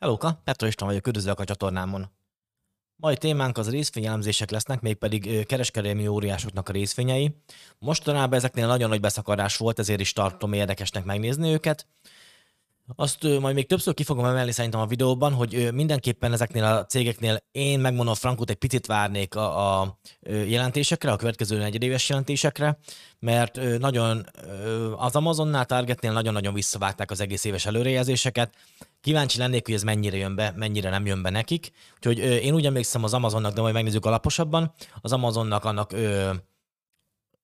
Hellóka, Petra István vagyok, üdvözlök a csatornámon. Mai témánk az részvényelemzések lesznek, mégpedig kereskedelmi óriásoknak a részvényei. Mostanában ezeknél nagyon nagy beszakadás volt, ezért is tartom érdekesnek megnézni őket. Azt majd még többször ki fogom emelni szerintem a videóban, hogy mindenképpen ezeknél a cégeknél én megmondom Frankot egy picit várnék a, a jelentésekre, a következő negyedéves jelentésekre, mert nagyon az Amazonnál, Targetnél nagyon-nagyon visszavágták az egész éves előrejelzéseket. Kíváncsi lennék, hogy ez mennyire jön be, mennyire nem jön be nekik. Úgyhogy én úgy emlékszem az Amazonnak, de majd megnézzük alaposabban. Az Amazonnak annak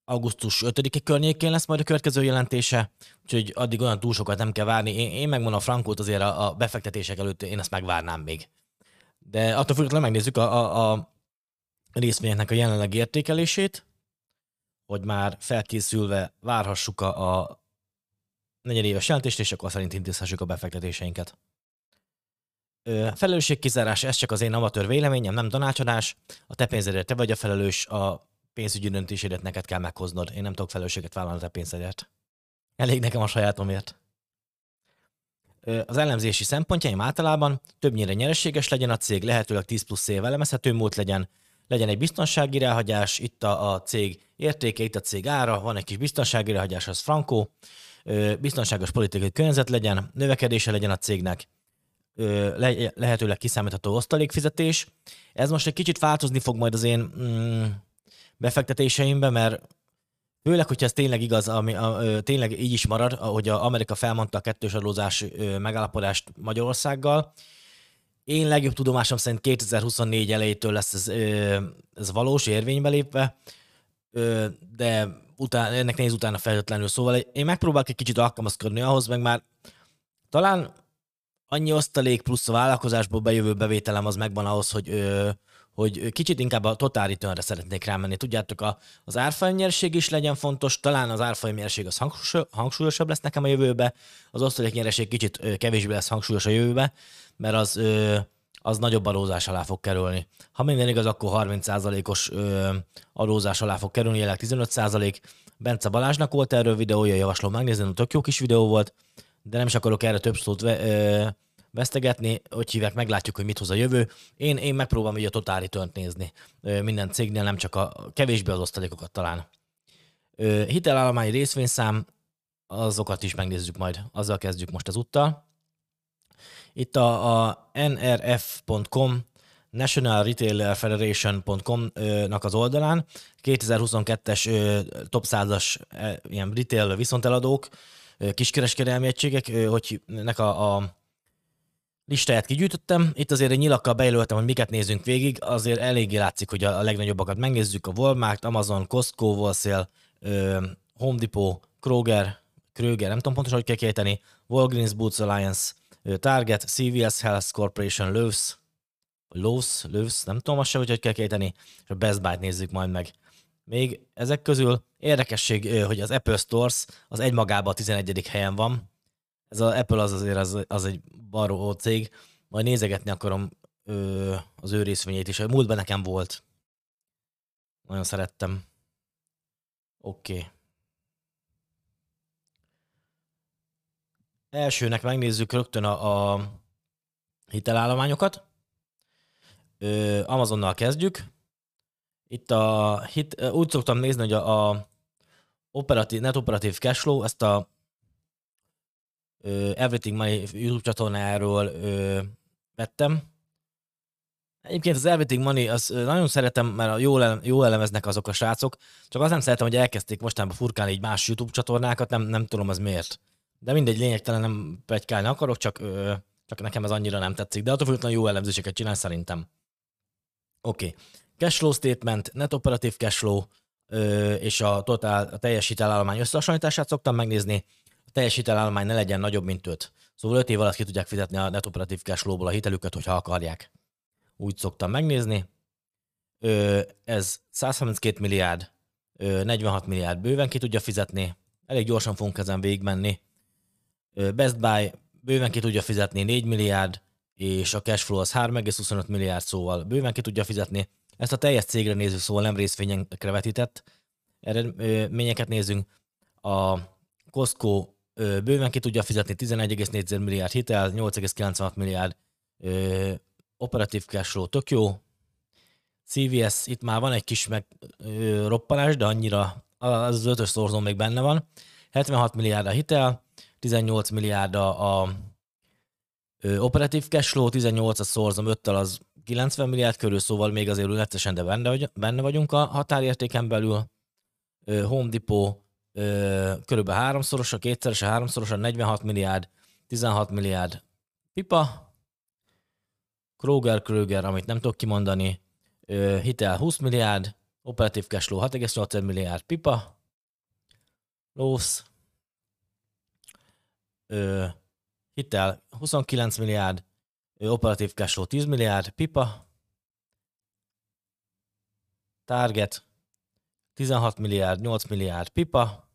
augusztus 5 környékén lesz majd a következő jelentése, úgyhogy addig olyan túl sokat nem kell várni. Én, én megmondom a Frankót azért a, a befektetések előtt, én ezt megvárnám még. De attól függetlenül megnézzük a, a, a részvényeknek a jelenleg értékelését, hogy már felkészülve várhassuk a, a negyedéves jelentést, és akkor szerint intézhessük a befektetéseinket. Felelősségkizárás, ez csak az én amatőr véleményem, nem tanácsadás. A te pénzedért te vagy a felelős, a pénzügyi döntésédet neked kell meghoznod. Én nem tudok felelősséget vállalni a pénzedért. Elég nekem a sajátomért. Az elemzési szempontjaim általában többnyire nyereséges legyen a cég, lehetőleg 10 plusz év elemezhető mód legyen, legyen egy biztonsági ráhagyás, itt a, a cég értéke, itt a cég ára, van egy kis biztonsági ráhagyás, az frankó, biztonságos politikai környezet legyen, növekedése legyen a cégnek, le, lehetőleg kiszámítható osztalékfizetés. Ez most egy kicsit változni fog majd az én mm, befektetéseimbe, mert főleg, hogyha ez tényleg igaz, ami, a, a, tényleg így is marad, hogy a Amerika felmondta a kettős adózás megállapodást Magyarországgal, én legjobb tudomásom szerint 2024 elejétől lesz ez, ez valós, érvénybe lépve, de után, ennek néz utána feltétlenül. Szóval én megpróbálok egy kicsit alkalmazkodni ahhoz, meg már talán annyi osztalék plusz a vállalkozásból bejövő bevételem az megvan ahhoz, hogy hogy kicsit inkább a total return szeretnék rámenni. Tudjátok, a, az árfolyamnyerség is legyen fontos, talán az árfolyamnyerség az hangsúlyosabb lesz nekem a jövőbe, az osztalék nyereség kicsit kevésbé lesz hangsúlyos a jövőbe, mert az, az nagyobb adózás alá fog kerülni. Ha minden igaz, akkor 30%-os adózás alá fog kerülni, jelenleg 15%. Bence Balázsnak volt erről videója, javaslom megnézni, tök jó kis videó volt, de nem is akarok erre több szót vesztegetni, hogy hívják, meglátjuk, hogy mit hoz a jövő. Én, én megpróbálom ugye a total return nézni minden cégnél, nem csak a kevésbé az osztalékokat talán. Hitelállomány részvényszám, azokat is megnézzük majd, azzal kezdjük most az úttal. Itt a, a nrf.com National Retailer Federation.com-nak az oldalán 2022-es top 100-as ilyen retail viszonteladók, kiskereskedelmi egységek, hogy nek a, a listáját kigyűjtöttem. Itt azért egy nyilakkal bejelöltem, hogy miket nézzünk végig. Azért eléggé látszik, hogy a, legnagyobbakat megnézzük. A Walmart, Amazon, Costco, Wholesale, Home Depot, Kroger, Kröger, nem tudom pontosan, hogy kell kiejteni, Walgreens Boots Alliance, Target, CVS Health Corporation, Lowe's, Lowe's, Lowe's, nem tudom azt sem, hogy hogy kell kiejteni, és a Best Buy-t nézzük majd meg. Még ezek közül érdekesség, hogy az Apple Stores az egymagában a 11. helyen van. Ez az Apple az azért az, az egy baró cég. Majd nézegetni akarom ö, az ő részvényét is. A múltban nekem volt. Nagyon szerettem. Oké. Okay. Elsőnek megnézzük rögtön a, a hitelállományokat. Ö, Amazonnal kezdjük. Itt a hit, úgy szoktam nézni, hogy a, a operatív, net operatív cashflow, ezt a Everything Money YouTube csatornájáról ö, vettem. Egyébként az Everything Money, az nagyon szeretem, mert jól, ele, jól elemeznek azok a srácok, csak azt nem szeretem, hogy elkezdték mostanában furkálni egy más YouTube csatornákat, nem, nem tudom az miért. De mindegy, lényegtelen nem pegykálni akarok, csak, ö, csak nekem ez annyira nem tetszik. De attól függetlenül jó elemzéseket csinál szerintem. Oké. Okay. Cashflow statement, net operatív cashflow, ö, és a, total, a teljes hitelállomány összehasonlítását szoktam megnézni. Teljes hitelállomány ne legyen nagyobb, mint 5. Szóval 5 év alatt ki tudják fizetni a net operatív cashflow-ból a hitelüket, hogyha akarják. Úgy szoktam megnézni. Ö, ez 132 milliárd, ö, 46 milliárd bőven ki tudja fizetni. Elég gyorsan fogunk ezen végigmenni. Best Buy bőven ki tudja fizetni 4 milliárd, és a cashflow az 3,25 milliárd, szóval bőven ki tudja fizetni. Ezt a teljes cégre nézzük, szóval nem részvényekre vetített eredményeket nézzünk. A Costco bőven ki tudja fizetni 11,4 milliárd hitel, 8,96 milliárd Ö, operatív cash flow tök jó. CVS, itt már van egy kis meg ö, roppanás, de annyira az, az ötös szorzón még benne van. 76 milliárd a hitel, 18 milliárd a, a ö, operatív cash flow, 18 a szorzom 5 az 90 milliárd körül, szóval még azért nettesen, de benne, benne vagyunk a határértéken belül. Ö, Home Depot körülbelül háromszoros, a kétszeres, a a 46 milliárd, 16 milliárd pipa. Kroger, Kröger, amit nem tudok kimondani, hitel 20 milliárd, operatív cash flow 6,8 milliárd pipa. Ö, hitel 29 milliárd, operatív cash flow 10 milliárd, pipa, target 16 milliárd, 8 milliárd, pipa,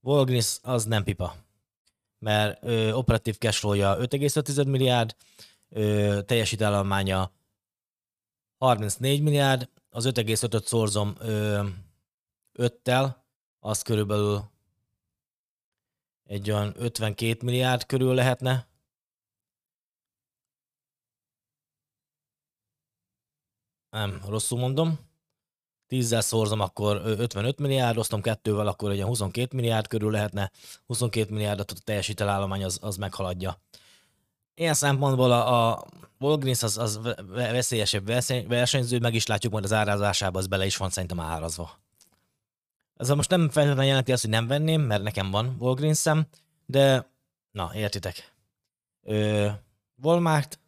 Walgreens az nem pipa, mert ö, operatív cash flow-ja 5,5 milliárd, ö, teljesítállománya 34 milliárd, az 5,5-öt szorzom ö, 5-tel, az körülbelül egy olyan 52 milliárd körül lehetne. Nem, rosszul mondom. 10 szorzom, akkor 55 milliárd, osztom kettővel, akkor egy 22 milliárd körül lehetne. 22 milliárdot a teljesítelállomány az, az meghaladja. Ilyen szempontból a, a Walgreens az, az veszélyesebb versenyző, meg is látjuk majd az árazásában, az bele is van szerintem árazva. Ez most nem feltétlenül jelenti azt, hogy nem venném, mert nekem van Walgreens-em, de na, értitek. Ö, Walmart,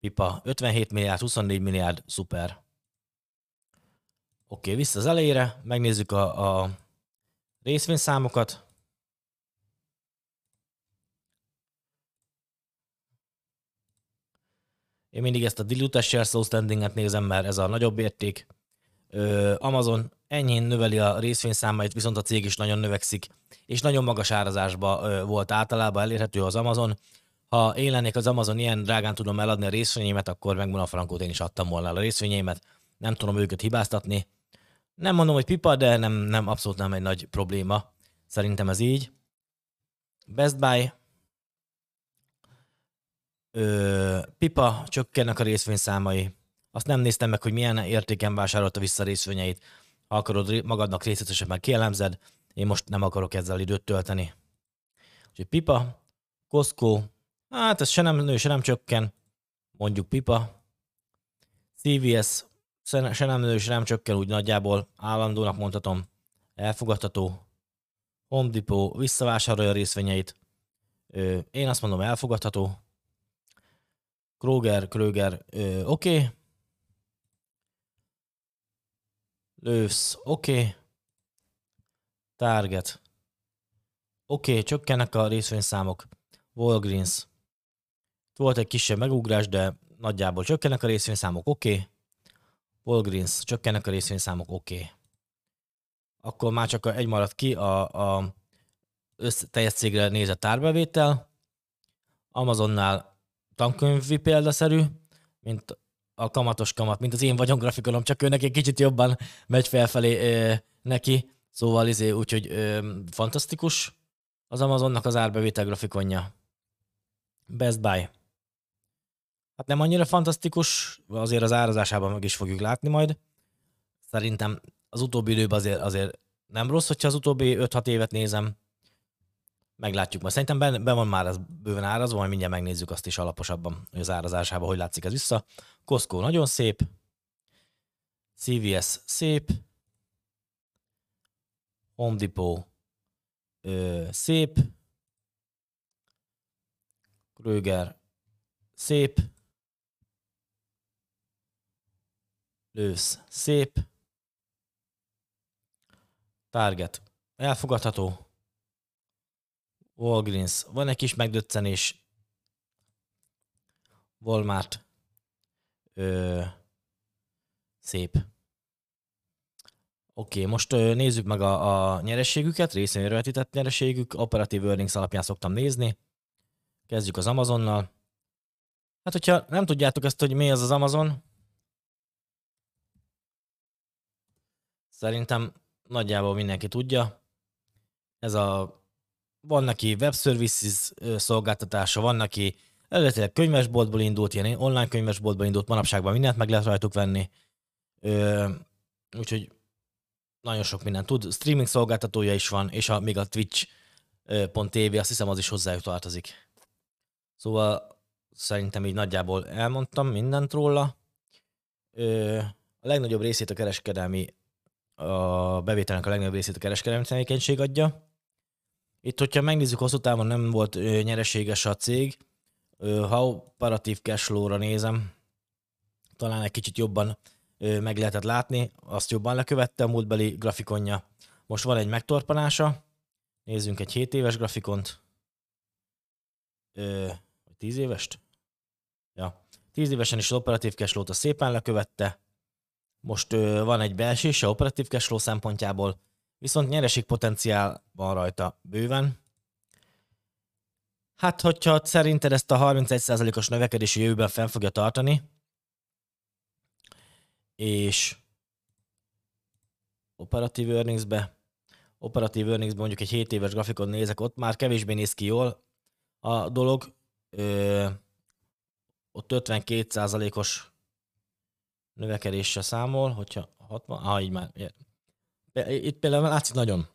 pipa, 57 milliárd, 24 milliárd, szuper. Oké, vissza az elejére, megnézzük a, a részvényszámokat. Én mindig ezt a dilute share outstanding-et nézem, mert ez a nagyobb érték. Amazon enyhén növeli a részvényszámait, viszont a cég is nagyon növekszik, és nagyon magas árazásba volt általában elérhető az Amazon. Ha én lennék az Amazon, ilyen drágán tudom eladni a részvényeimet, akkor megmondom a frankót, én is adtam volna el a részvényeimet. Nem tudom őket hibáztatni. Nem mondom, hogy pipa, de nem, nem abszolút nem egy nagy probléma. Szerintem ez így. Best Buy, ö, pipa, csökkennek a részvényszámai. Azt nem néztem meg, hogy milyen értéken vásárolta vissza részvényeit. Ha akarod magadnak részletesen meg kielemzed, én most nem akarok ezzel időt tölteni. Úgyhogy pipa, Costco, hát ez se nem nő, se nem csökken, mondjuk pipa. CVS, se nem nő, se nem csökken, úgy nagyjából állandónak mondhatom, elfogadható. Home Depot visszavásárolja a részvényeit. Én azt mondom, elfogadható. Kroger, Kröger, oké. Okay. Lősz, oké. Okay. Target. Oké, okay, csökkennek a részvényszámok. Walgreens. Volt egy kisebb megugrás, de nagyjából csökkennek a részvényszámok, oké. Okay. Walgreens, csökkennek a részvényszámok, oké. Okay. Akkor már csak egy maradt ki a, a össz, teljes cégre nézett árbevétel. Amazonnál tankönyvi példaszerű, mint a kamatos kamat, mint az én vagyongrafikonom, csak ő neki egy kicsit jobban megy felfelé ö, neki, szóval izé, úgyhogy ö, fantasztikus az Amazonnak az árbevétel grafikonja. Best Buy. Hát nem annyira fantasztikus, azért az árazásában meg is fogjuk látni majd. Szerintem az utóbbi időben azért, azért nem rossz, hogyha az utóbbi 5-6 évet nézem meglátjuk majd. Szerintem ben, ben van már ez bőven árazva, majd mindjárt megnézzük azt is alaposabban, hogy az árazásában hogy látszik ez vissza. Costco nagyon szép, CVS szép, Home Depot ö, szép, Kröger szép, Lősz szép, Target elfogadható, Walgreens. Van egy kis megdöccenés. Walmart. Ö, szép. Oké, most ö, nézzük meg a, a nyerességüket, részén vetített nyerességük, operatív earnings alapján szoktam nézni. Kezdjük az Amazonnal. Hát, hogyha nem tudjátok ezt, hogy mi az az Amazon, szerintem nagyjából mindenki tudja. Ez a van neki web services szolgáltatása, van neki Eredetileg könyvesboltból indult, ilyen online könyvesboltból indult, manapságban mindent meg lehet rajtuk venni. Ö, úgyhogy nagyon sok mindent tud. Streaming szolgáltatója is van, és a, még a Twitch.tv, azt hiszem az is hozzájuk tartozik. Szóval szerintem így nagyjából elmondtam mindent róla. Ö, a legnagyobb részét a kereskedelmi, a bevételnek a legnagyobb részét a kereskedelmi tevékenység adja. Itt, hogyha megnézzük, hosszú távon nem volt nyereséges a cég, ha operatív cashflow-ra nézem, talán egy kicsit jobban meg lehetett látni, azt jobban lekövette a múltbeli grafikonja. Most van egy megtorpanása, nézzünk egy 7 éves grafikont, ö, 10 évest? Ja. 10 évesen is az operatív cashflow-t szépen lekövette, most ö, van egy beesése operatív cashflow szempontjából, viszont nyereség potenciál van rajta bőven. Hát, hogyha szerinted ezt a 31%-os növekedési jövőben fenn fogja tartani, és operatív earningsbe, operatív earningsbe mondjuk egy 7 éves grafikon nézek, ott már kevésbé néz ki jól a dolog. Ö, ott 52%-os növekedéssel számol, hogyha 60, ah, így már. Itt például látszik nagyon.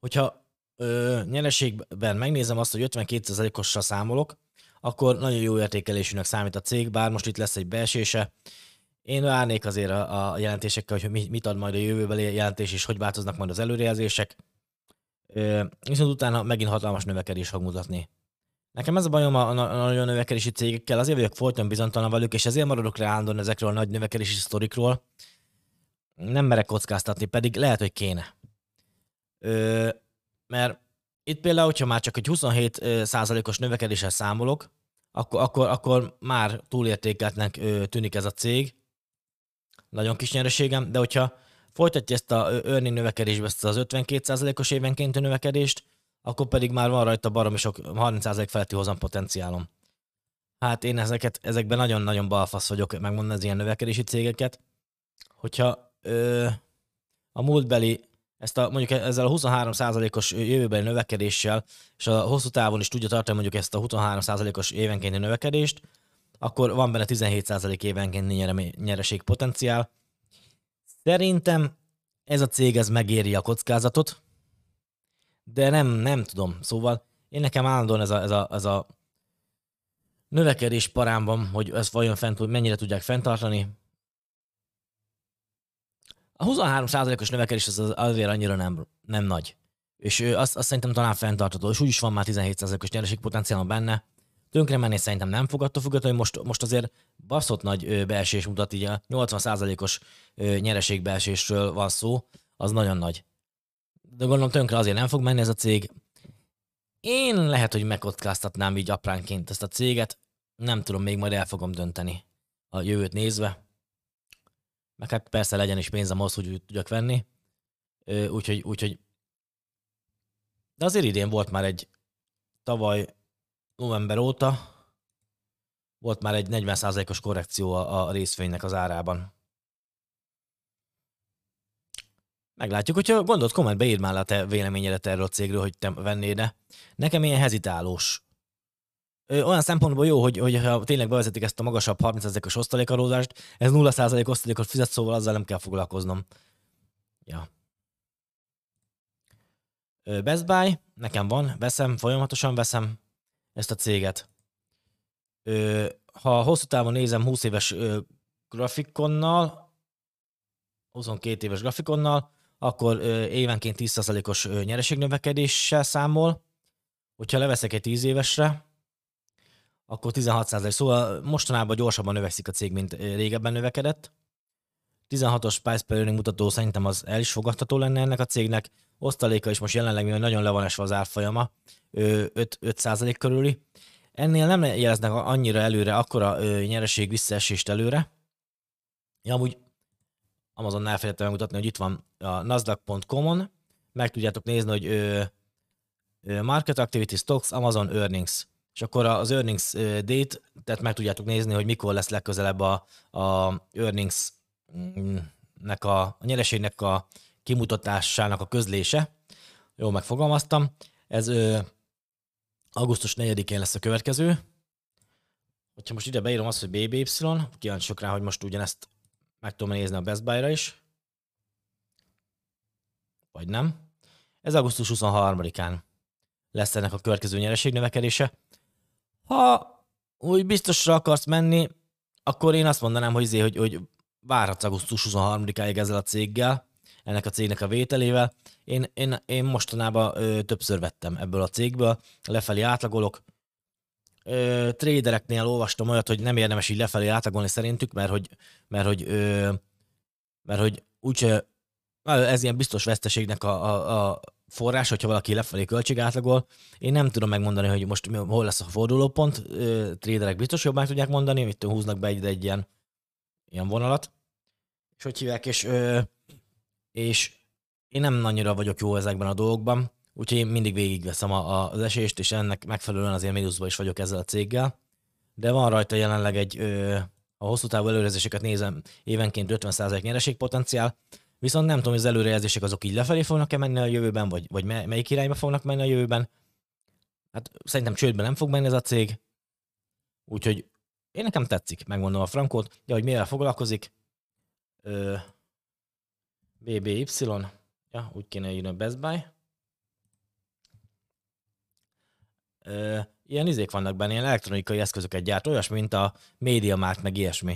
Hogyha ö, nyereségben megnézem azt, hogy 52%-ossal számolok, akkor nagyon jó értékelésűnek számít a cég, bár most itt lesz egy beesése. Én várnék azért a, a jelentésekkel, hogy mit ad majd a jövőbeli jelentés, és hogy változnak majd az előrejelzések. Ö, viszont utána megint hatalmas növekedés fog mutatni. Nekem ez a bajom a, a, a nagyon növekedési cégekkel, azért vagyok folyton bizonytalan velük, és ezért maradok állandóan ezekről a nagy növekedési sztorikról. Nem merek kockáztatni, pedig lehet, hogy kéne. Ö, mert itt például, hogyha már csak egy 27 százalékos növekedéssel számolok, akkor, akkor, akkor már túlértékeltnek tűnik ez a cég. Nagyon kis nyereségem, de hogyha folytatja ezt a earning növekedésbe, ezt az 52 százalékos évenkénti növekedést, akkor pedig már van rajta baromi sok 30% feletti hozam potenciálom. Hát én ezeket, ezekben nagyon-nagyon balfasz vagyok, megmondani az ilyen növekedési cégeket, hogyha ö, a múltbeli ezt a, mondjuk ezzel a 23%-os jövőbeli növekedéssel, és a hosszú távon is tudja tartani mondjuk ezt a 23%-os évenkénti növekedést, akkor van benne 17% évenkénti nyereség potenciál. Szerintem ez a cég ez megéri a kockázatot, de nem, nem tudom. Szóval én nekem állandóan ez a, ez a, ez a növekedés parámban, hogy ez vajon fent, hogy mennyire tudják fenntartani. A 23%-os növekedés az azért annyira nem, nem nagy. És azt, azt szerintem talán fenntartható, és úgyis van már 17%-os nyereségpotenciál benne. Tönkre menni szerintem nem fog attól függetlenül, hogy most, most azért baszott nagy beesés mutat, így a 80%-os nyereségbeesésről van szó, az nagyon nagy de gondolom tönkre azért nem fog menni ez a cég. Én lehet, hogy megkockáztatnám így apránként ezt a céget, nem tudom, még majd el fogom dönteni a jövőt nézve. Meg hát persze legyen is pénzem ahhoz, hogy tudjak venni. Úgyhogy, úgyhogy de azért idén volt már egy tavaly november óta volt már egy 40%-os korrekció a részvénynek az árában. Meglátjuk, hogyha gondolod, kommentbe írd már a te véleményedet erről a cégről, hogy te vennéd de Nekem ilyen hezitálós. Olyan szempontból jó, hogy, hogy ha tényleg bevezetik ezt a magasabb 30%-os osztalékadózást, ez 0% osztalékot fizet, szóval azzal nem kell foglalkoznom. Ja. Best Buy, nekem van, veszem, folyamatosan veszem ezt a céget. Ha hosszú távon nézem 20 éves grafikonnal, 22 éves grafikonnal, akkor évenként 10%-os nyereségnövekedéssel számol. Hogyha leveszek egy 10 évesre, akkor 16%. Szóval mostanában gyorsabban növekszik a cég, mint régebben növekedett. 16-os price per earning mutató szerintem az el is fogadható lenne ennek a cégnek. Osztaléka is most jelenleg, mivel nagyon le van esve az árfolyama, 5, 5% körüli. Ennél nem jeleznek annyira előre, akkora nyereség visszaesést előre. Ja, amúgy Amazon elfelejtettem megmutatni, hogy itt van a nasdaq.com-on, meg tudjátok nézni, hogy ö, ö, Market Activity Stocks, Amazon Earnings. És akkor az Earnings date, tehát meg tudjátok nézni, hogy mikor lesz legközelebb a, a Earnings nek a, a nyereségnek a kimutatásának a közlése. Jó, megfogalmaztam. Ez ö, augusztus 4-én lesz a következő hogyha most ide beírom azt, hogy BBY, kíváncsiak rá, hogy most ugyanezt meg tudom nézni a Best Buy-ra is, vagy nem. Ez augusztus 23-án lesz ennek a következő nyereségnövekedése. Ha úgy biztosra akarsz menni, akkor én azt mondanám, hogy, azért, hogy, hogy várhatsz augusztus 23-áig ezzel a céggel, ennek a cégnek a vételével. Én, én, én mostanában ö, többször vettem ebből a cégből, lefelé átlagolok. Ö, tradereknél olvastam olyat, hogy nem érdemes így lefelé átlagolni szerintük, mert hogy, mert hogy, ö, mert hogy úgyse ez ilyen biztos veszteségnek a, a, a forrás, hogyha valaki lefelé átlagol. Én nem tudom megmondani, hogy most hol lesz a fordulópont. Traderek biztos jobban tudják mondani, hogy húznak be egy, egy ilyen, ilyen vonalat. És hogy hívják, és, és én nem annyira vagyok jó ezekben a dolgokban, úgyhogy én mindig végigveszem a, a, az esést, és ennek megfelelően azért mínuszban is vagyok ezzel a céggel. De van rajta jelenleg egy, a hosszú távú előrezéseket nézem, évenként 50% nyereségpotenciál, Viszont nem tudom, hogy az előrejelzések azok így lefelé fognak-e menni a jövőben, vagy, vagy melyik irányba fognak menni a jövőben. Hát szerintem csődben nem fog menni ez a cég. Úgyhogy én nekem tetszik, megmondom a frankót. Ja, hogy mivel foglalkozik. Ö, BBY. Ja, úgy kéne írni a Best Buy. Ö, ilyen izék vannak benne, ilyen elektronikai eszközöket gyárt, olyas, mint a MediaMarkt, meg ilyesmi.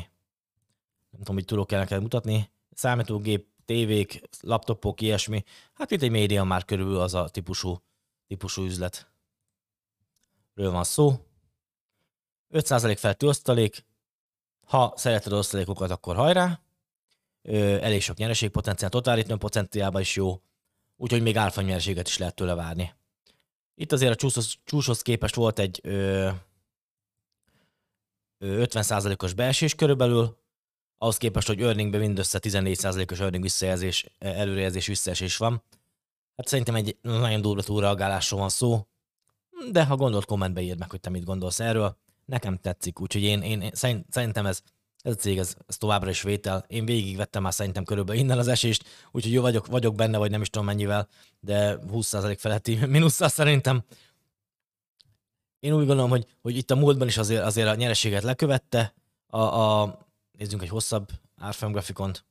Nem tudom, hogy tudok-e neked mutatni. Számítógép tévék, laptopok, ilyesmi. Hát itt egy média már körülbelül az a típusú, típusú üzlet. Ről van szó. 5% feletti osztalék. Ha szereted osztalékokat, akkor hajrá. Ö, elég sok nyereségpotenciál, totál potenciálban is jó. Úgyhogy még álfa nyereséget is lehet tőle várni. Itt azért a csúszhoz, csúcshoz képest volt egy ö, 50%-os beesés körülbelül, ahhoz képest, hogy earningben mindössze 14%-os earning visszajelzés, előrejelzés visszaesés van. Hát szerintem egy nagyon durva túlreagálásról van szó, de ha gondolt, kommentbe írd meg, hogy te mit gondolsz erről. Nekem tetszik, úgyhogy én, én, én szerintem ez, ez a cég, ez, ez továbbra is vétel. Én végigvettem már szerintem körülbelül innen az esést, úgyhogy jó vagyok, vagyok benne, vagy nem is tudom mennyivel, de 20% feletti mínusszal szerintem. Én úgy gondolom, hogy, hogy itt a múltban is azért, azért a nyereséget lekövette, a, a, nézzünk egy hosszabb árfolyam grafikont.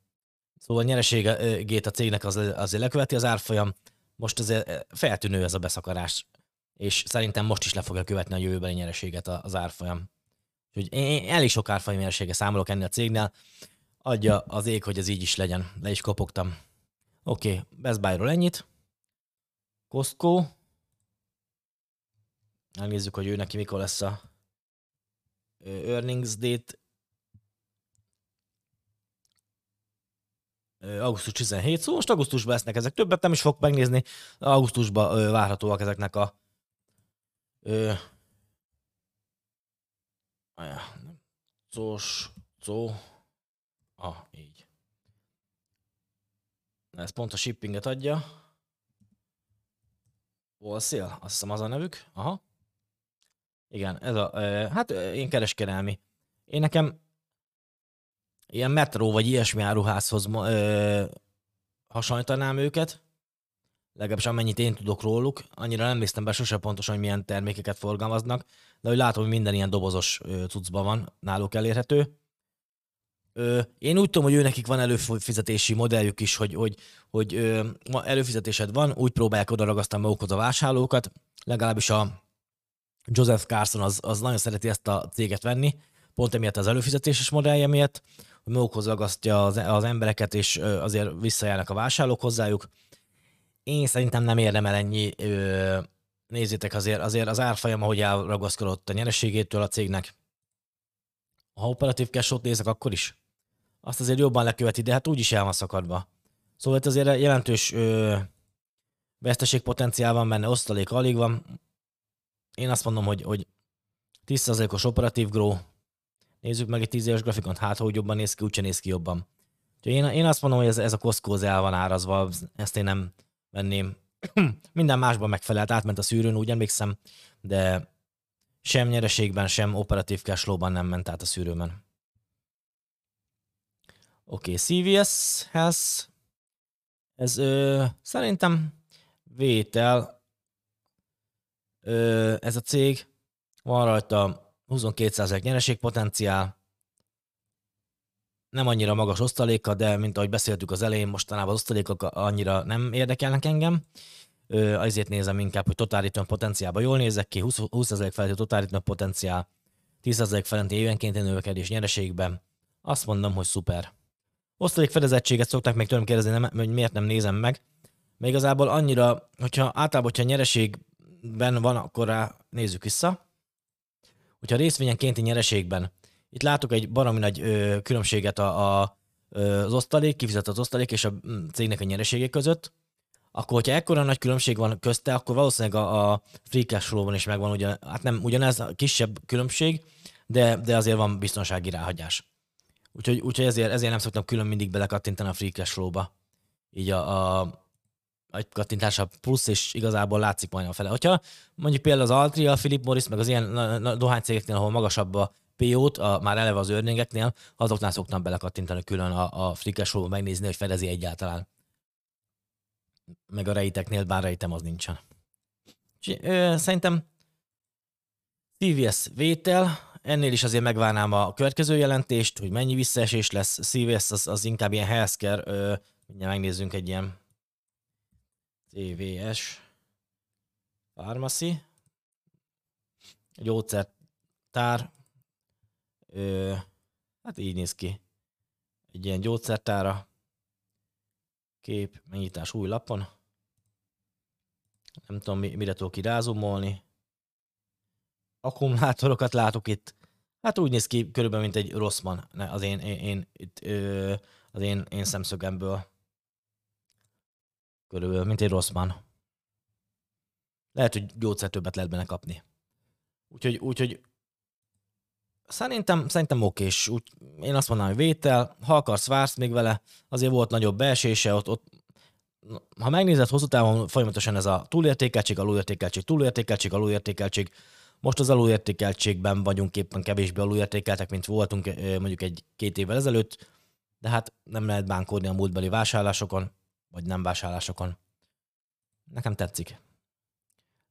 Szóval a nyereségét a cégnek az, azért leköveti az árfolyam, most azért feltűnő ez a beszakarás, és szerintem most is le fogja követni a jövőbeli nyereséget az árfolyam. Úgyhogy én elég sok árfolyam nyeresége számolok ennél a cégnél, adja az ég, hogy ez így is legyen. Le is kopogtam. Oké, okay, Best Buy-ról ennyit. Costco. Elnézzük, hogy ő neki mikor lesz a earnings date augusztus 17, szóval most augusztusban lesznek ezek. Többet nem is fog megnézni, augusztusban várhatóak ezeknek a ö, Cós, có, ah, így. Ez pont a shippinget adja. Wholesale, azt hiszem az a nevük. Aha. Igen, ez a, hát én kereskedelmi. Én nekem ilyen metró vagy ilyesmi áruházhoz ö, hasonlítanám őket, legalábbis amennyit én tudok róluk. Annyira nem néztem be sose pontosan, hogy milyen termékeket forgalmaznak, de hogy látom, hogy minden ilyen dobozos cuccban van náluk elérhető. Én úgy tudom, hogy ő nekik van előfizetési modelljük is, hogy, hogy, hogy előfizetésed van, úgy próbálják oda ragasztani magukhoz a vásárlókat, legalábbis a Joseph Carson az, az nagyon szereti ezt a céget venni, pont emiatt az előfizetéses modellje miatt, hogy magukhoz ragasztja az, az embereket, és azért visszajárnak a vásárlók hozzájuk. Én szerintem nem érdemel ennyi, nézzétek azért, azért az árfolyam, ahogy elragaszkodott a nyereségétől a cégnek. Ha operatív cash nézek, akkor is. Azt azért jobban leköveti, de hát úgyis el van szakadva. Szóval itt azért jelentős ö, veszteségpotenciál van benne, osztalék alig van. Én azt mondom, hogy, hogy 10%-os operatív grow, Nézzük meg egy 10 éves grafikont, hát hogy jobban néz ki, úgyse néz ki jobban. Úgyhogy én, én azt mondom, hogy ez, ez a Costco el van árazva, ezt én nem venném. Minden másban megfelelt, átment a szűrőn, úgy emlékszem, de sem nyereségben, sem operatív cashflow-ban nem ment át a szűrőben. Oké, okay, CVS Health. Ez ö, szerintem vétel. Ö, ez a cég. Van rajta 22% nyereségpotenciál, nem annyira magas osztaléka, de mint ahogy beszéltük az elején, mostanában az osztalékok annyira nem érdekelnek engem. Azért nézem inkább, hogy total return potenciálban jól nézek ki, 20%, 20 feletti total potenciál, 10% feletti évenkénti növekedés nyereségben. Azt mondom, hogy szuper. Osztalék fedezettséget szokták még tőlem kérdezni, nem, hogy miért nem nézem meg. Még igazából annyira, hogyha általában, hogyha nyereségben van, akkor rá nézzük vissza. Hogyha részvényenkénti nyereségben, itt látok egy baromi nagy ö, különbséget a, a, az osztalék, kifizetett osztalék és a mm, cégnek a nyereségé között, akkor hogyha ekkora nagy különbség van közte, akkor valószínűleg a, a free cash flow-ban is megvan, ugye, hát nem ugyanez a kisebb különbség, de, de azért van biztonsági ráhagyás. Úgyhogy, úgyhogy ezért, ezért nem szoktam külön mindig belekattintani a free cash flow-ba. Így a, a egy kattintása plusz, és igazából látszik majd a fele. Hogyha mondjuk például az Altria, a Philip Morris, meg az ilyen dohánycégeknél, ahol magasabb a PO-t, a, már eleve az örnégeknél, azoknál szoktam belekattintani külön a, a flow megnézni, hogy fedezi egyáltalán. Meg a rejteknél, bár rejtem az nincsen. Szerintem CVS vétel, ennél is azért megvárnám a következő jelentést, hogy mennyi visszaesés lesz. CVS az, az inkább ilyen healthcare, ö, mindjárt megnézzünk egy ilyen CVS Pharmacy, gyógyszertár, ö, hát így néz ki. Egy ilyen gyógyszertára, kép, megnyitás új lapon. Nem tudom, mire tudok kirázumolni akkumulátorokat látok itt. Hát úgy néz ki körülbelül, mint egy Rossmann az én, én, én, itt, ö, az én, én szemszögemből. Körülbelül, mint egy Rossmann. Lehet, hogy gyógyszer többet lehet benne kapni. Úgyhogy, úgyhogy szerintem, szerintem okés. Úgy, én azt mondanám, hogy vétel, ha akarsz, vársz még vele, azért volt nagyobb beesése, ott, ott ha megnézed hosszú távon folyamatosan ez a túlértékeltség, alulértékeltség, túlértékeltség, alulértékeltség, most az alulértékeltségben vagyunk éppen kevésbé alulértékeltek, mint voltunk mondjuk egy-két évvel ezelőtt, de hát nem lehet bánkódni a múltbeli vásárlásokon, vagy nem vásárlásokon. Nekem tetszik.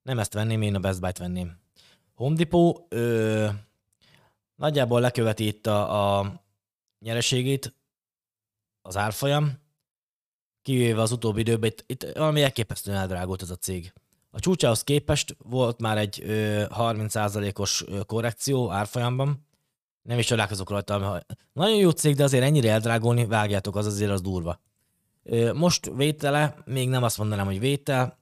Nem ezt venném, én a Best Buy-t venném. Home Depot ö, nagyjából leköveti itt a, a nyereségét, az árfolyam, kivéve az utóbbi időben, itt, itt valami elképesztően eldrágult ez a cég. A csúcsához képest volt már egy ö, 30%-os korrekció árfolyamban. Nem is csodálkozok rajta. Nagyon jó cég, de azért ennyire eldrágolni, vágjátok, az azért az durva. Most vétele, még nem azt mondanám, hogy vétel.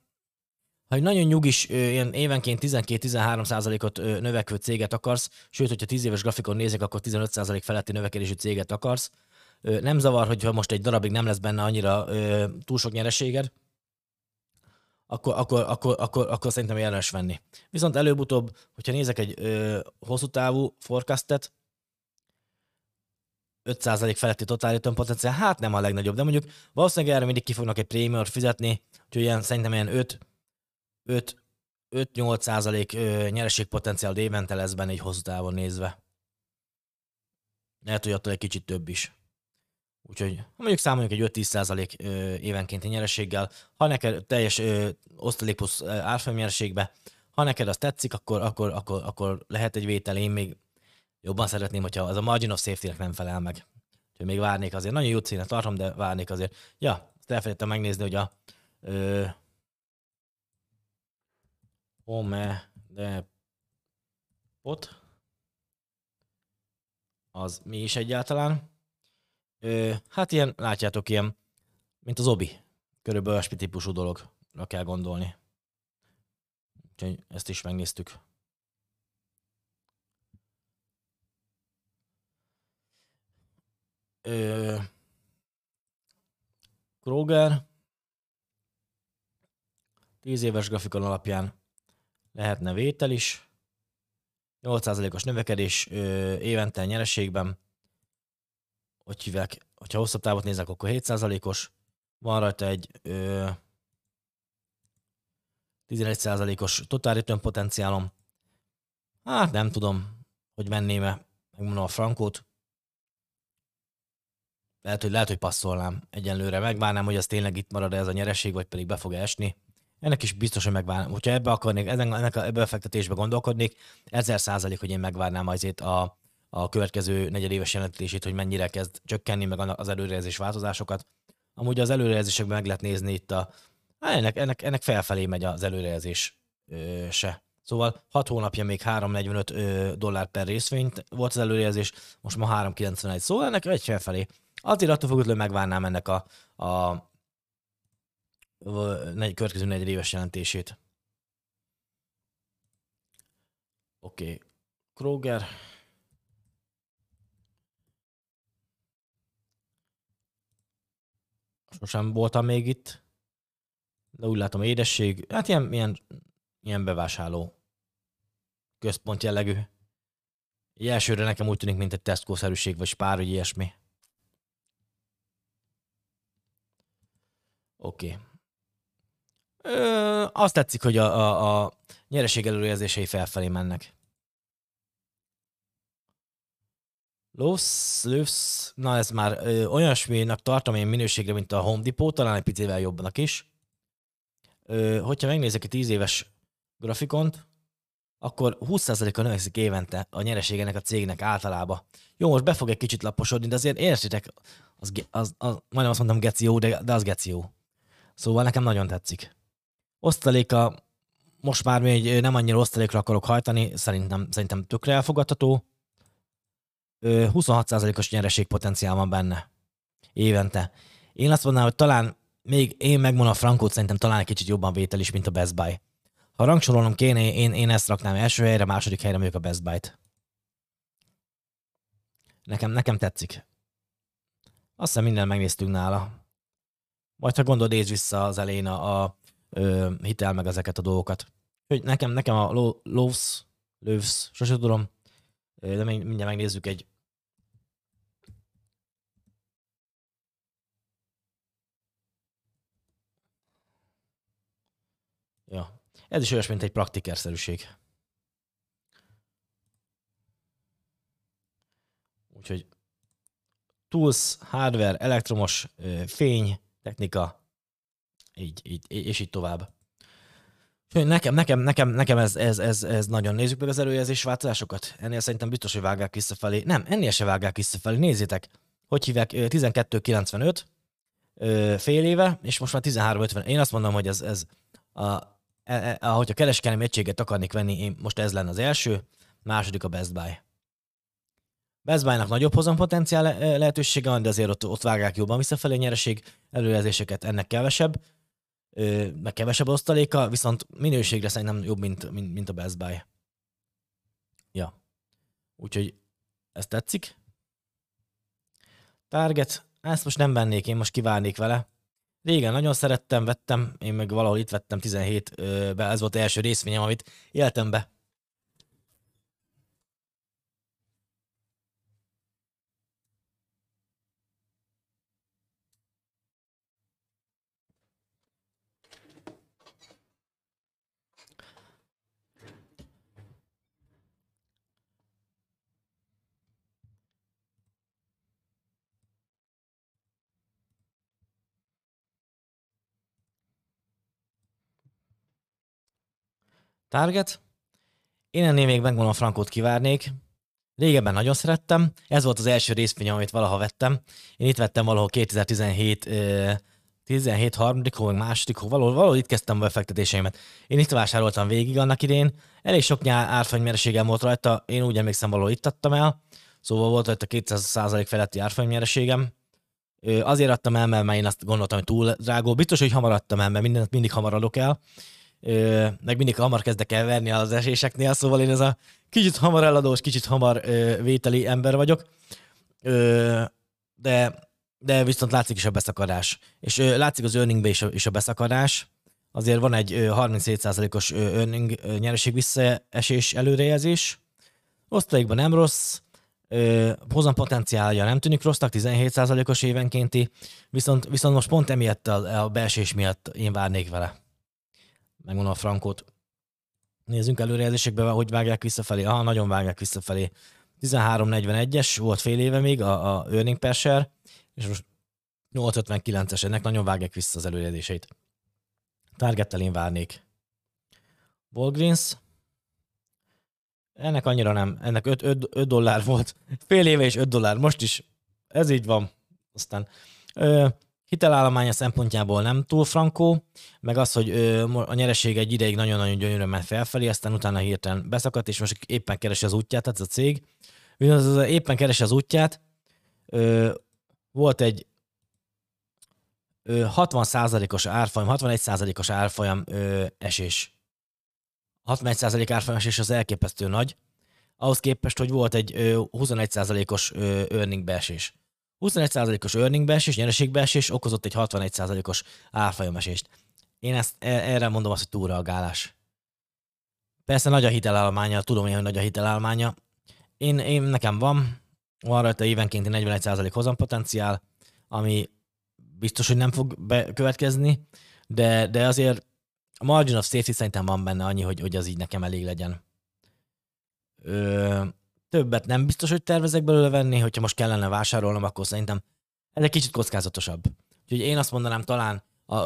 Ha egy nagyon nyugis, ilyen évenként 12-13%-ot növekvő céget akarsz, sőt, hogyha 10 éves grafikon nézek, akkor 15% feletti növekedésű céget akarsz, nem zavar, hogyha most egy darabig nem lesz benne annyira túl sok nyereséged, akkor, akkor, akkor, akkor, akkor szerintem érdemes venni. Viszont előbb-utóbb, hogyha nézek egy ö, hosszú távú forecastet, 5% feletti total return potenciál, hát nem a legnagyobb, de mondjuk valószínűleg erre mindig ki fognak egy prémiumot fizetni, úgyhogy ilyen, szerintem ilyen 5, 5, 5-8 százalék nyereségpotenciál évente lesz benne egy hosszú távon nézve. Lehet, hogy attól egy kicsit több is. Úgyhogy mondjuk számoljuk egy 5-10% évenkénti nyereséggel, ha neked teljes osztalék plusz árfolyam ha neked az tetszik, akkor, akkor, akkor, akkor lehet egy vétel, én még jobban szeretném, hogyha az a margin of safety-nek nem felel meg. Úgyhogy még várnék azért. Nagyon jó cénet tartom, de várnék azért. Ja, ezt elfelejtettem megnézni, hogy a ö, Home de pot az mi is egyáltalán. Ö, hát ilyen, látjátok, ilyen, mint az obi. Körülbelül olyasmi típusú dologra kell gondolni. Úgyhogy ezt is megnéztük. Ö, Kroger 10 éves grafikon alapján lehetne vétel is. 8%-os növekedés ö, évente nyereségben hogy hívják, hogyha hosszabb távot nézek, akkor 7%-os, van rajta egy ö, 11%-os total return potenciálom. Hát nem tudom, hogy menném-e, megmondom a frankót. Lehet, hogy, lehet, hogy passzolnám egyenlőre. Megvárnám, hogy az tényleg itt marad ez a nyereség, vagy pedig be fog esni. Ennek is biztos, hogy megvárnám. Hogyha ebbe akarnék, ennek, a, ebbe a fektetésbe gondolkodnék, ezer százalék, hogy én megvárnám azért a, a következő negyedéves jelentését, hogy mennyire kezd csökkenni, meg az előrejelzés változásokat. Amúgy az előrejelzésekben meg lehet nézni itt a, hát ennek, ennek, ennek felfelé megy az előrejelzés ö, se. Szóval 6 hónapja még 3,45 dollár per részvényt volt az előrejelzés, most ma 3,91, szóval ennek egy felfelé. Azért attól függetlenül megvárnám ennek a, a negy, következő negyed éves jelentését. Oké. Okay. Kroger. Sosem voltam még itt. De úgy látom, édesség. Hát ilyen, ilyen, ilyen bevásárló központ jellegű. Egy elsőre nekem úgy tűnik, mint egy Tesco-szerűség, vagy spár, vagy ilyesmi. Oké. Okay. Ö, azt tetszik, hogy a, a, a nyereség előrejelzései felfelé mennek. Loss, Lövsz, na ez már ö, olyasminak tartom én minőségre, mint a Home Depot, talán egy picivel jobbnak is. Ö, hogyha megnézek egy 10 éves grafikont, akkor 20%-a növekszik évente a nyereség ennek a cégnek általában. Jó, most be fog egy kicsit laposodni, de azért értitek, az, az, az, majdnem azt mondtam geci jó, de, de az geci jó. Szóval nekem nagyon tetszik. Osztaléka, most már még nem annyira osztalékra akarok hajtani, szerintem, szerintem tökre elfogadható. 26%-os nyereségpotenciál van benne évente. Én azt mondanám, hogy talán még én megmondom a frankót, szerintem talán egy kicsit jobban vétel is, mint a Best Buy. Ha rangsorolnom kéne, én, én ezt raknám első helyre, második helyre mondjuk a Best Buy-t. Nekem, nekem tetszik. Azt hiszem minden megnéztünk nála. Majd ha gondolod, nézd vissza az elején a, a ö, hitel meg ezeket a dolgokat. Hogy nekem, nekem a Loves, Loves, sose tudom, de mindjárt megnézzük egy Ja. Ez is olyas, mint egy praktikerszerűség. Úgyhogy tools, hardware, elektromos, fény, technika, így, így, és így tovább. Nekem, nekem, nekem, nekem ez, ez, ez, ez nagyon nézzük meg az előjelzés változásokat. Ennél szerintem biztos, hogy vágják visszafelé. Nem, ennél se vágják visszafelé. Nézzétek, hogy hívják 12.95 fél éve, és most már 13.50. Én azt mondom, hogy ez, ez a, a, e, ahogy a kereskedelmi egységet akarnék venni, én most ez lenne az első, második a Best Buy. Best Buy-nak nagyobb hozampotenciál lehetősége van, de azért ott, ott vágják jobban visszafelé nyereség előjelzéseket, ennek kevesebb meg kevesebb osztaléka, viszont minőségre szerintem jobb, mint, mint, mint a Best Buy. Ja. Úgyhogy ez tetszik. Target, ezt most nem vennék, én most kivárnék vele. Régen nagyon szerettem, vettem, én meg valahol itt vettem 17-be, ez volt az első részvényem, amit éltem be. Target. Én ennél még megmondom, a frankót kivárnék. Régebben nagyon szerettem. Ez volt az első részvény, amit valaha vettem. Én itt vettem valahol 2017 17 harmadik hó, meg második hó, valahol, valahol itt kezdtem a befektetéseimet. Én itt vásároltam végig annak idén. Elég sok nyár árfolyamnyereségem volt rajta, én úgy emlékszem, valahol itt adtam el. Szóval volt rajta 200% feletti árfolyamnyereségem. Azért adtam el, mert én azt gondoltam, hogy túl drágó. Biztos, hogy hamar adtam el, mert mindent mindig hamar adok el ö, meg mindig hamar kezdek el verni az eséseknél, szóval én ez a kicsit hamar eladós, kicsit hamar ö, vételi ember vagyok, ö, de, de viszont látszik is a beszakadás. És ö, látszik az earningbe is a, is a beszakadás, azért van egy 37%-os earning nyereség visszaesés előrejelzés, osztalékban nem rossz, hozam potenciálja nem tűnik rossznak, 17%-os évenkénti, viszont, viszont most pont emiatt a, a beesés miatt én várnék vele megmondom a frankót. Nézzünk előrejelzésekbe, hogy vágják visszafelé. Aha, nagyon vágják visszafelé. 13.41-es volt fél éve még a, a earning per share, és most 8.59-es, ennek nagyon vágják vissza az előrejelzéseit. Targettel én várnék. Walgreens. Ennek annyira nem. Ennek 5, 5, 5 dollár volt. Fél éve és 5 dollár. Most is. Ez így van. Aztán ö, hitelállománya szempontjából nem túl frankó, meg az, hogy a nyereség egy ideig nagyon-nagyon gyönyörűen ment felfelé, aztán utána hirtelen beszakadt, és most éppen keresi az útját, tehát ez a cég. Viszont az éppen keresi az útját, volt egy 60%-os árfolyam, 61%-os árfolyam esés. 61% árfolyam esés az elképesztő nagy, ahhoz képest, hogy volt egy ö, 21%-os ö, earning beesés. 21%-os earning beesés, nyereségbeesés okozott egy 61%-os árfolyamesést. Én ezt e, erre mondom azt, hogy túlreagálás. Persze nagy a hitelállománya, tudom én, hogy nagy a hitelállománya. Én, én nekem van, van rajta évenkénti 41% hozampotenciál, ami biztos, hogy nem fog bekövetkezni, de, de azért a margin of safety szerintem van benne annyi, hogy, hogy az így nekem elég legyen. Ö, többet nem biztos, hogy tervezek belőle venni, hogyha most kellene vásárolnom, akkor szerintem ez egy kicsit kockázatosabb. Úgyhogy én azt mondanám, talán a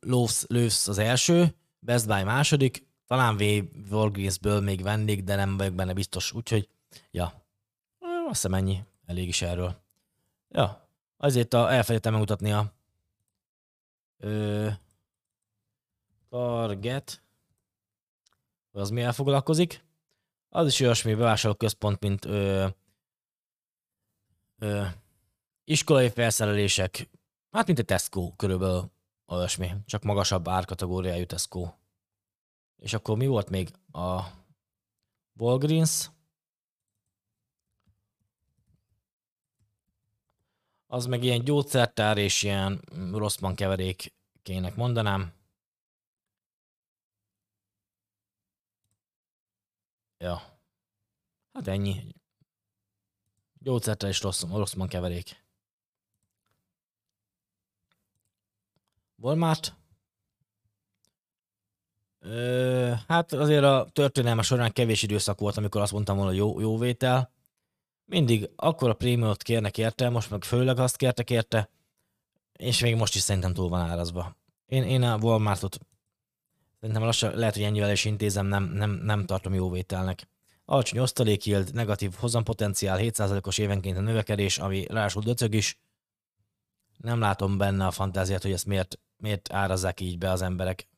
Lowe's, Lowe's az első, Best Buy második, talán Walgreensből még vennék, de nem vagyok benne biztos. Úgyhogy, ja, azt hiszem ennyi. Elég is erről. Ja, azért a, elfelejtettem megmutatni a ö, target, az mi elfoglalkozik. Az is olyasmi központ, mint ö, ö, iskolai felszerelések, hát mint a Tesco körülbelül olyasmi, csak magasabb árkategóriájú Tesco. És akkor mi volt még a Walgreens? Az meg ilyen gyógyszertár és ilyen rosszban keverékének mondanám. Ja. Hát ennyi. Gyógyszertár és rossz, rosszban keverék. Walmart? Ö, hát azért a történelme során kevés időszak volt, amikor azt mondtam volna, jó, jó vétel. Mindig akkor a prémiumot kérnek érte, most meg főleg azt kértek érte, és még most is szerintem túl van árazva. Én, én a Walmartot szerintem lassan lehet, hogy ennyivel is intézem, nem, nem, nem tartom jó vételnek. Alacsony osztalékyild, negatív hozampotenciál, 7%-os évenként a növekedés, ami rásul döcög is. Nem látom benne a fantáziát, hogy ezt miért, miért árazzák így be az emberek.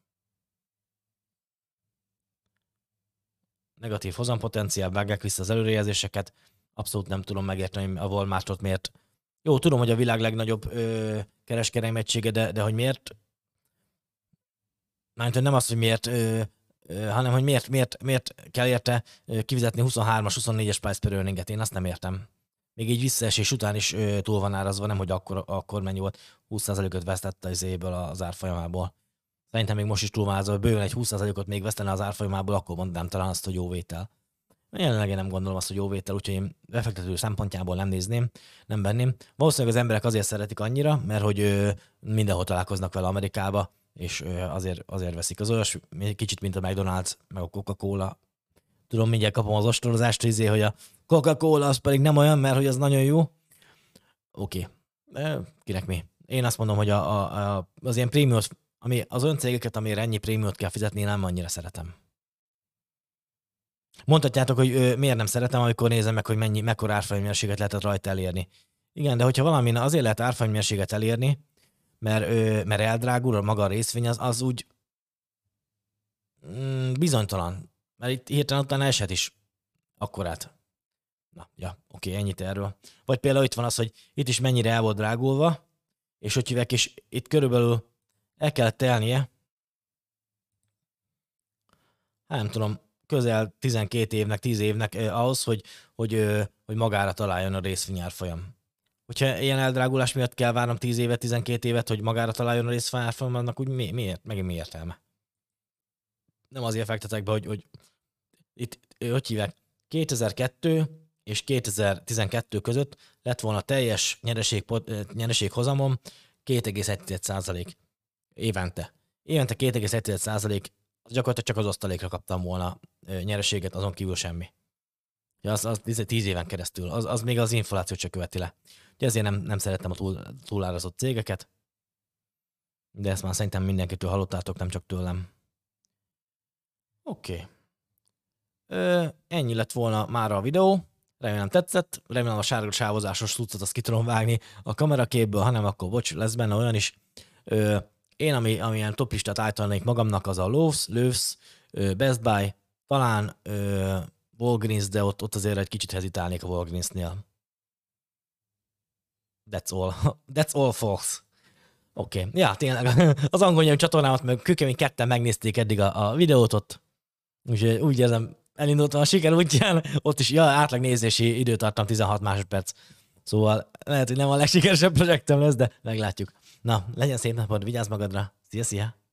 Negatív hozampotenciál, vágják vissza az előrejelzéseket, abszolút nem tudom megérteni a Walmartot miért. Jó, tudom, hogy a világ legnagyobb ö, kereskedelmi egysége, de, de hogy miért Mármint, nem az, hogy miért, ö, ö, hanem hogy miért, miért, miért kell érte kifizetni 23-as, 24-es price per earninget, én azt nem értem. Még így visszaesés után is ö, túl van árazva, nem hogy akkor, akkor mennyi volt, 20%-ot vesztette az évből az árfolyamából. Szerintem még most is túl van árazva, bőven egy 20%-ot még vesztene az árfolyamából, akkor mondanám talán azt, hogy jó vétel. Jelenleg én nem gondolom azt, hogy jó vétel, úgyhogy én befektető szempontjából nem nézném, nem venném. Valószínűleg az emberek azért szeretik annyira, mert hogy ö, mindenhol találkoznak vele Amerikába, és azért, azért veszik az olyas, kicsit, mint a McDonald's, meg a Coca-Cola. Tudom, mindjárt kapom az ostorozást, izé, hogy a Coca-Cola az pedig nem olyan, mert hogy az nagyon jó. Oké. Okay. Kinek mi? Én azt mondom, hogy a, a, a, az ilyen prémiumot, ami az olyan cégeket, amire ennyi prémiumot kell fizetni, én nem annyira szeretem. Mondhatjátok, hogy ö, miért nem szeretem, amikor nézem meg, hogy mennyi, mekkora árfolyamérséget lehetett rajta elérni. Igen, de hogyha valami azért lehet árfolyamérséget elérni, mert, ö, mert eldrágul a maga a részvény, az, az úgy mm, bizonytalan. Mert itt hirtelen utána eshet is akkorát. Na, ja, oké, ennyit erről. Vagy például itt van az, hogy itt is mennyire el volt drágulva, és hogy hívek, és itt körülbelül el kellett telnie, hát nem tudom, közel 12 évnek, 10 évnek eh, ahhoz, hogy, hogy, eh, hogy magára találjon a részvényárfolyam. Hogyha ilyen eldrágulás miatt kell várnom 10 évet, 12 évet, hogy magára találjon a részvényárfolyam, annak úgy mi, miért? Megint mi értelme? Nem azért fektetek be, hogy, hogy itt, hogy hívják, 2002 és 2012 között lett volna teljes nyereség, nyereség hozamom 2,1% évente. Évente 2,1 az gyakorlatilag csak az osztalékra kaptam volna nyereséget, azon kívül semmi. Ja, az, az tíz éven keresztül, az, az még az inflációt csak követi le. Ugye ezért nem, nem szeretem a túl, túlárazott cégeket. De ezt már szerintem mindenkitől hallottátok, nem csak tőlem. Oké. Okay. ennyi lett volna már a videó. Remélem tetszett, remélem a sárga sávozásos cuccot azt ki tudom vágni a kameraképből, hanem akkor bocs, lesz benne olyan is. Ö, én, ami, ami ilyen top listát állítanék magamnak, az a Lowe's, Lowe's, Best Buy, talán ö, Walgreens, de ott, ott azért egy kicsit hezitálnék a Walgreens-nél. That's all. That's all, folks. Oké, okay. ja, tényleg az angol nyelvű csatornámat meg kőkemény ketten megnézték eddig a, a videót ott. Úgyhogy úgy érzem, elindultam a siker útján, ott is ja, átlag nézési időtartam 16 másodperc. Szóval lehet, hogy nem a legsikeresebb projektem lesz, de meglátjuk. Na, legyen szép napod, vigyázz magadra. Szia, szia!